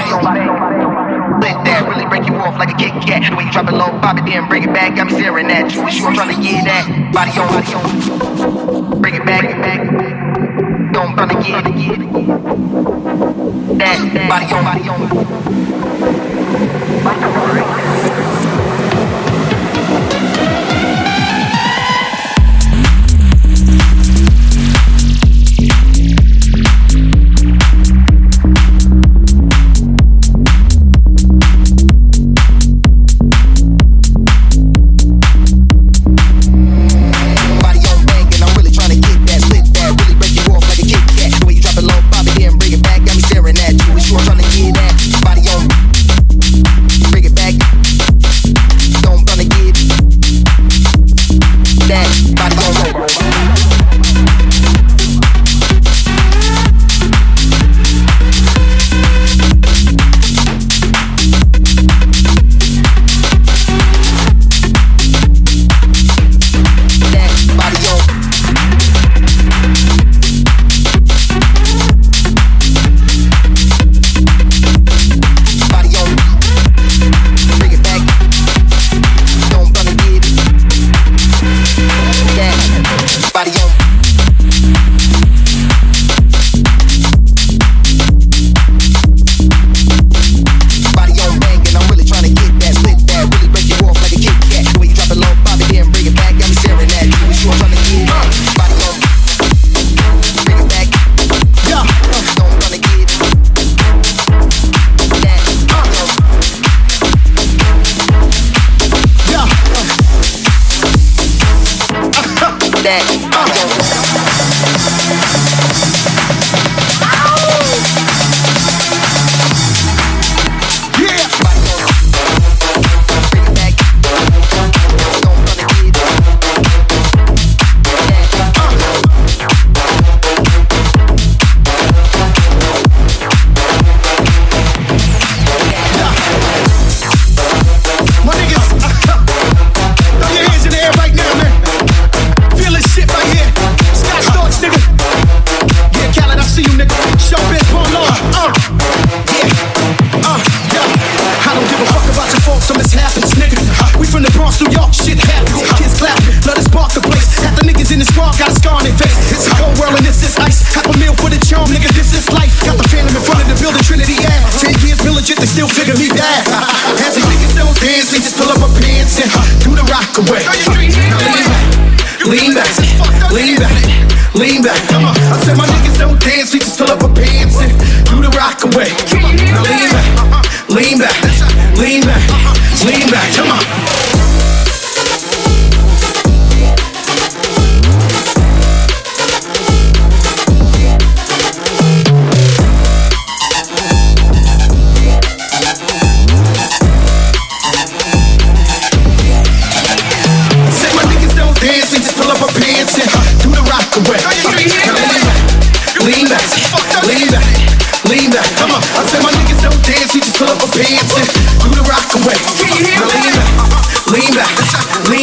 Let that really break you off like a Kit Kat. The way you drop it low, pop it, then bring it back. I'm staring at you. It's you I'm trying to get that. Body on, body on. Bring it back, back. Don't trying again. get it. That body on, body on. Body on.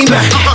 back.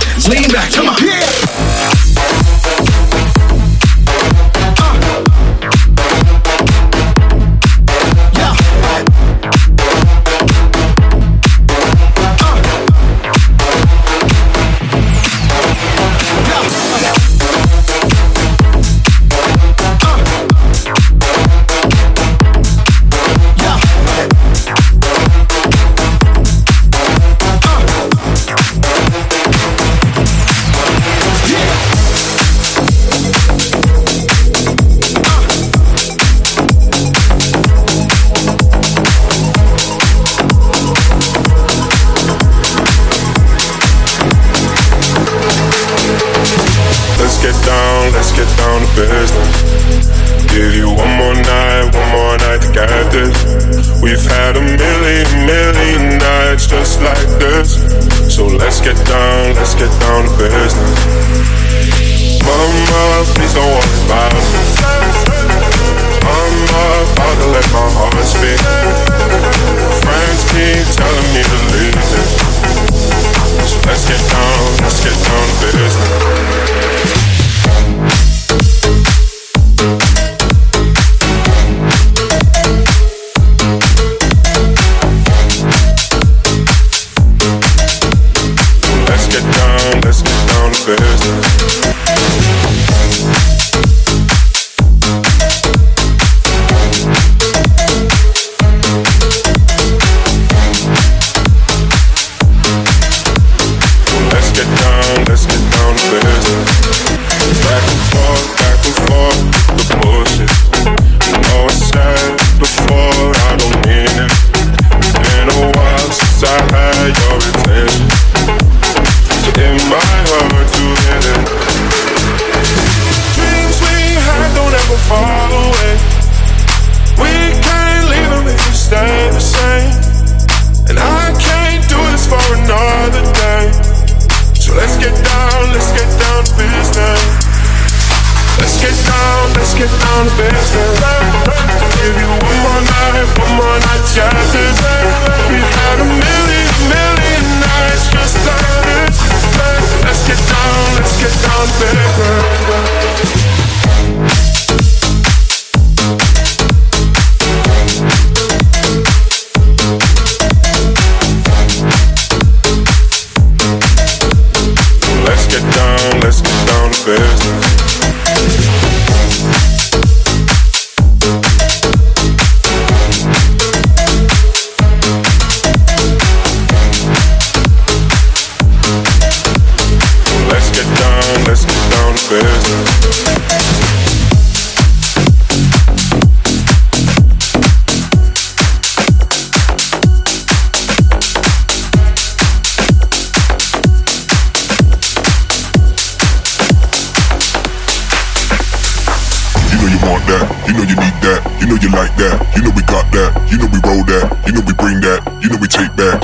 You know we got that, you know we roll that, you know we bring that, you know we take back.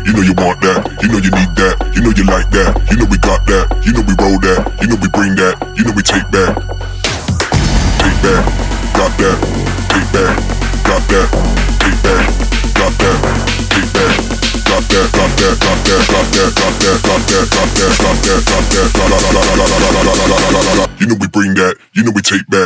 You know you want that, you know you need that, you know you like that, you know we got that, you know we roll that, you know we bring that, you know we take back. Take back, got that, take back, got that, take back, got that, take back. Got that, got that, got that, got that, got that, got that, got that, got that, got that, la la la la la la la. You know we bring that, you know we take back. Take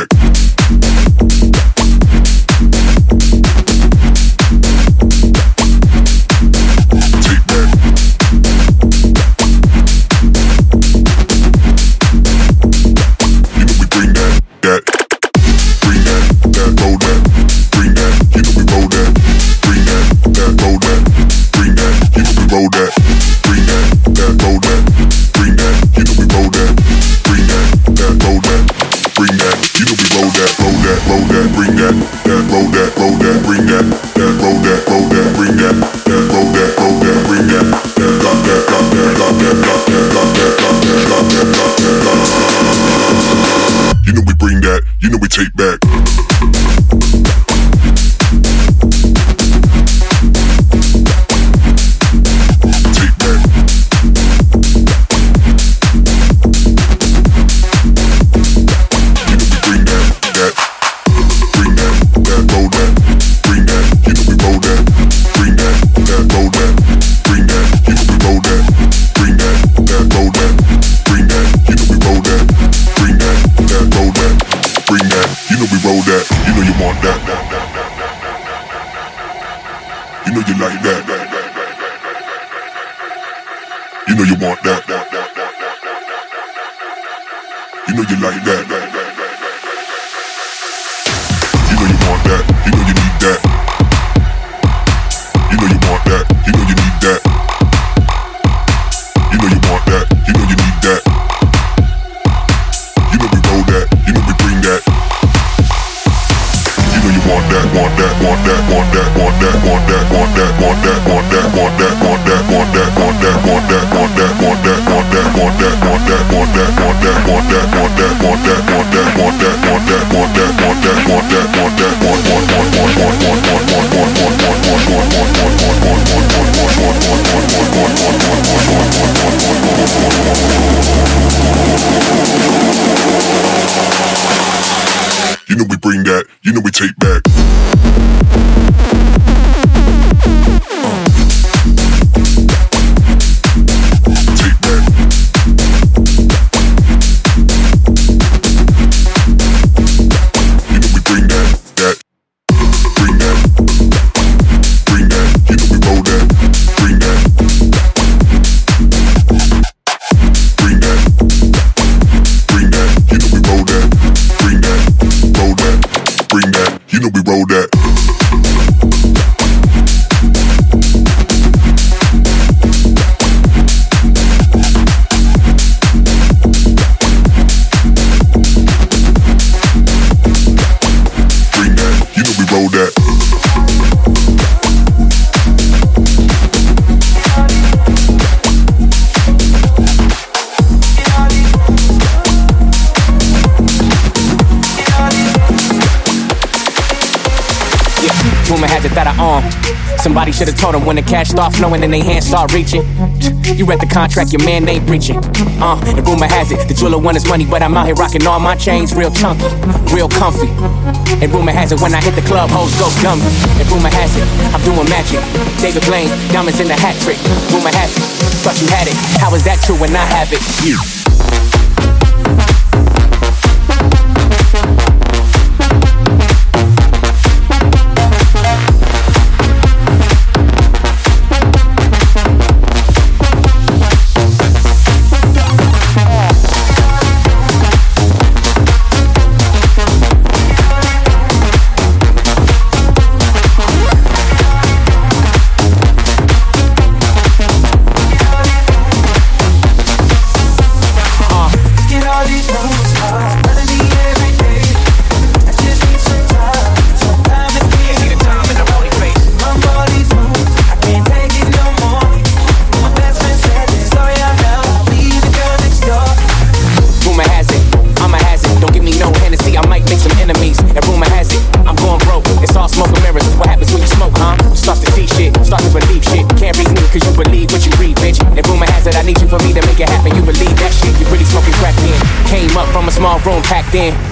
told them when the cash start flowing and they hands start reaching. You read the contract, your man ain't breaching. Uh, and rumor has it, the jeweler want his money, but I'm out here rocking all my chains real chunky, real comfy. And rumor has it, when I hit the club, hoes go dummy. And rumor has it, I'm doing magic. David Blaine, diamonds in the hat trick. Rumor has it, thought you had it. How is that true when I have it? You.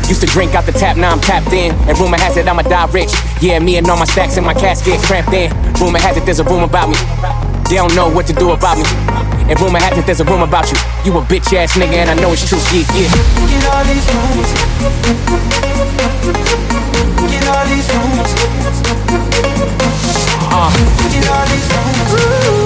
Used to drink out the tap, now I'm tapped in. And rumor has it I'ma die rich. Yeah, me and all my stacks in my casket cramped in. Rumor has it there's a rumor about me. They don't know what to do about me. And rumor has it there's a rumor about you. You a bitch ass nigga, and I know it's true. Yeah, yeah. Get all these rumors. Get all these rumors. Uh. Get all these. Rumors.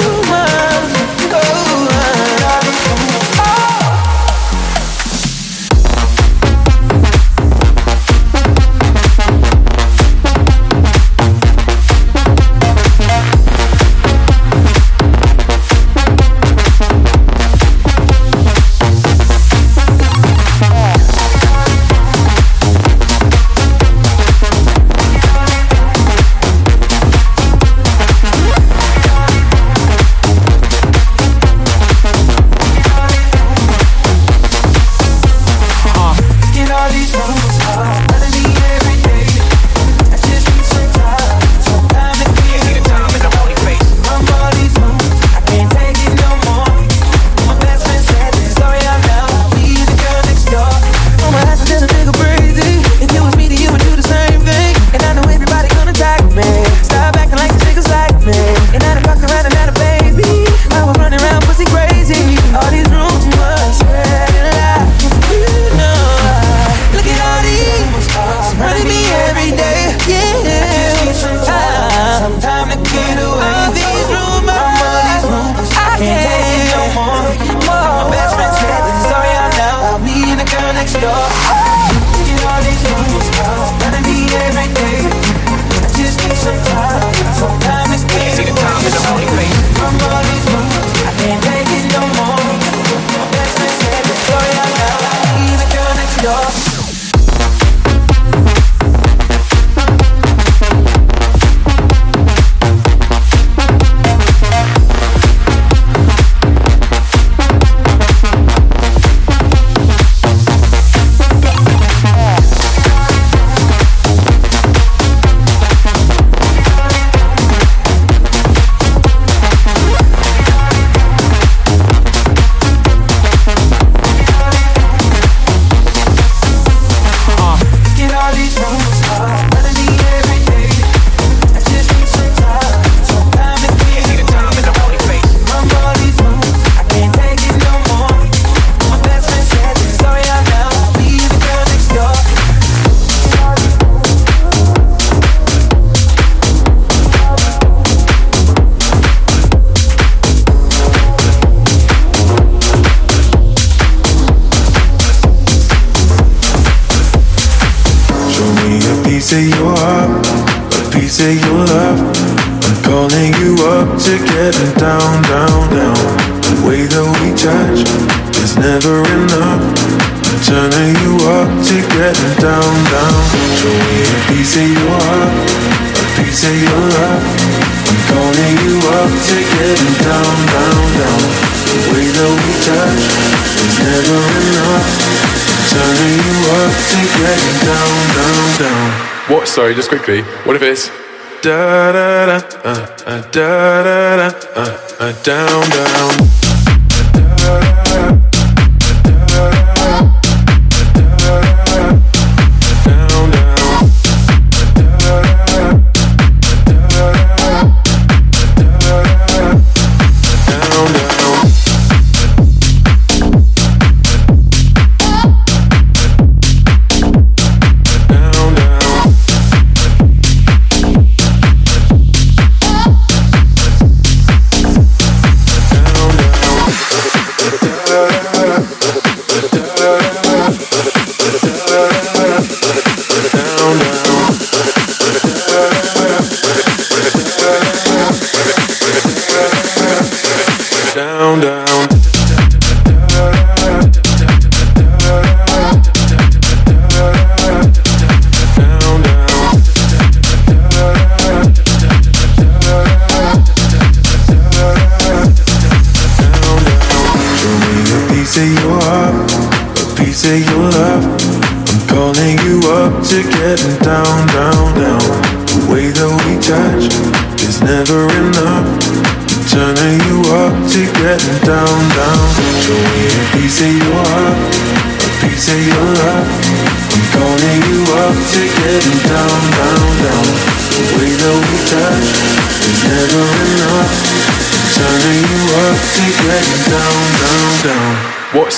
sorry, just quickly. What if it's da da da uh, uh, da da da uh, uh, down down.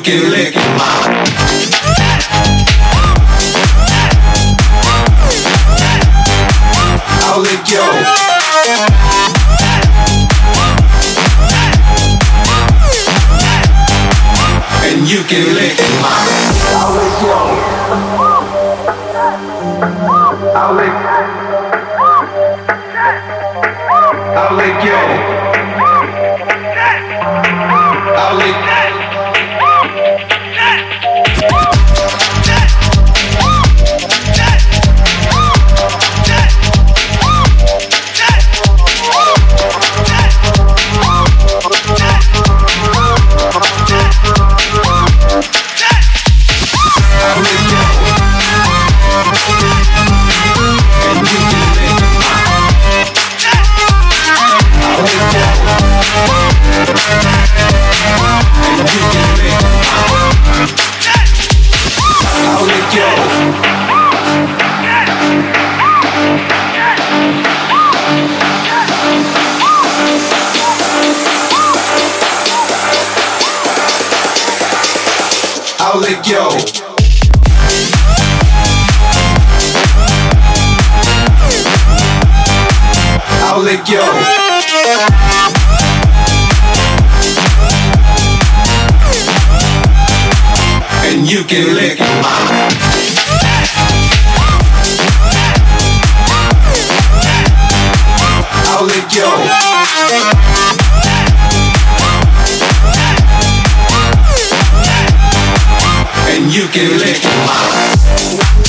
You can lick mine. Lick yo. I'll lick yo. And you can lick. I'll lick yo. You can lick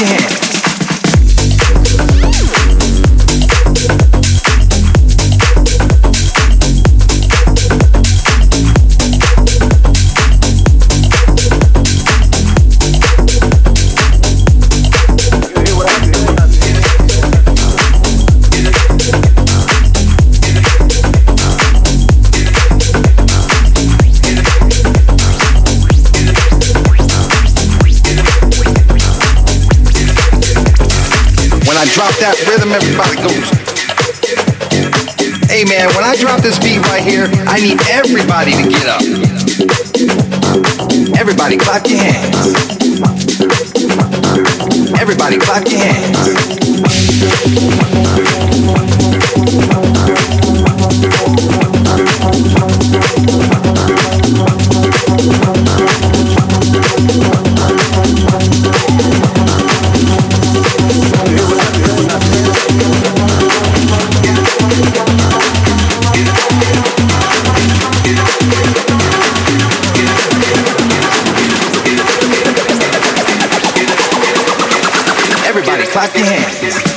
your. That rhythm, everybody goes. Hey man, when I drop this beat right here, I need everybody to get up. Everybody clap your hands. Everybody clap your clap your hands.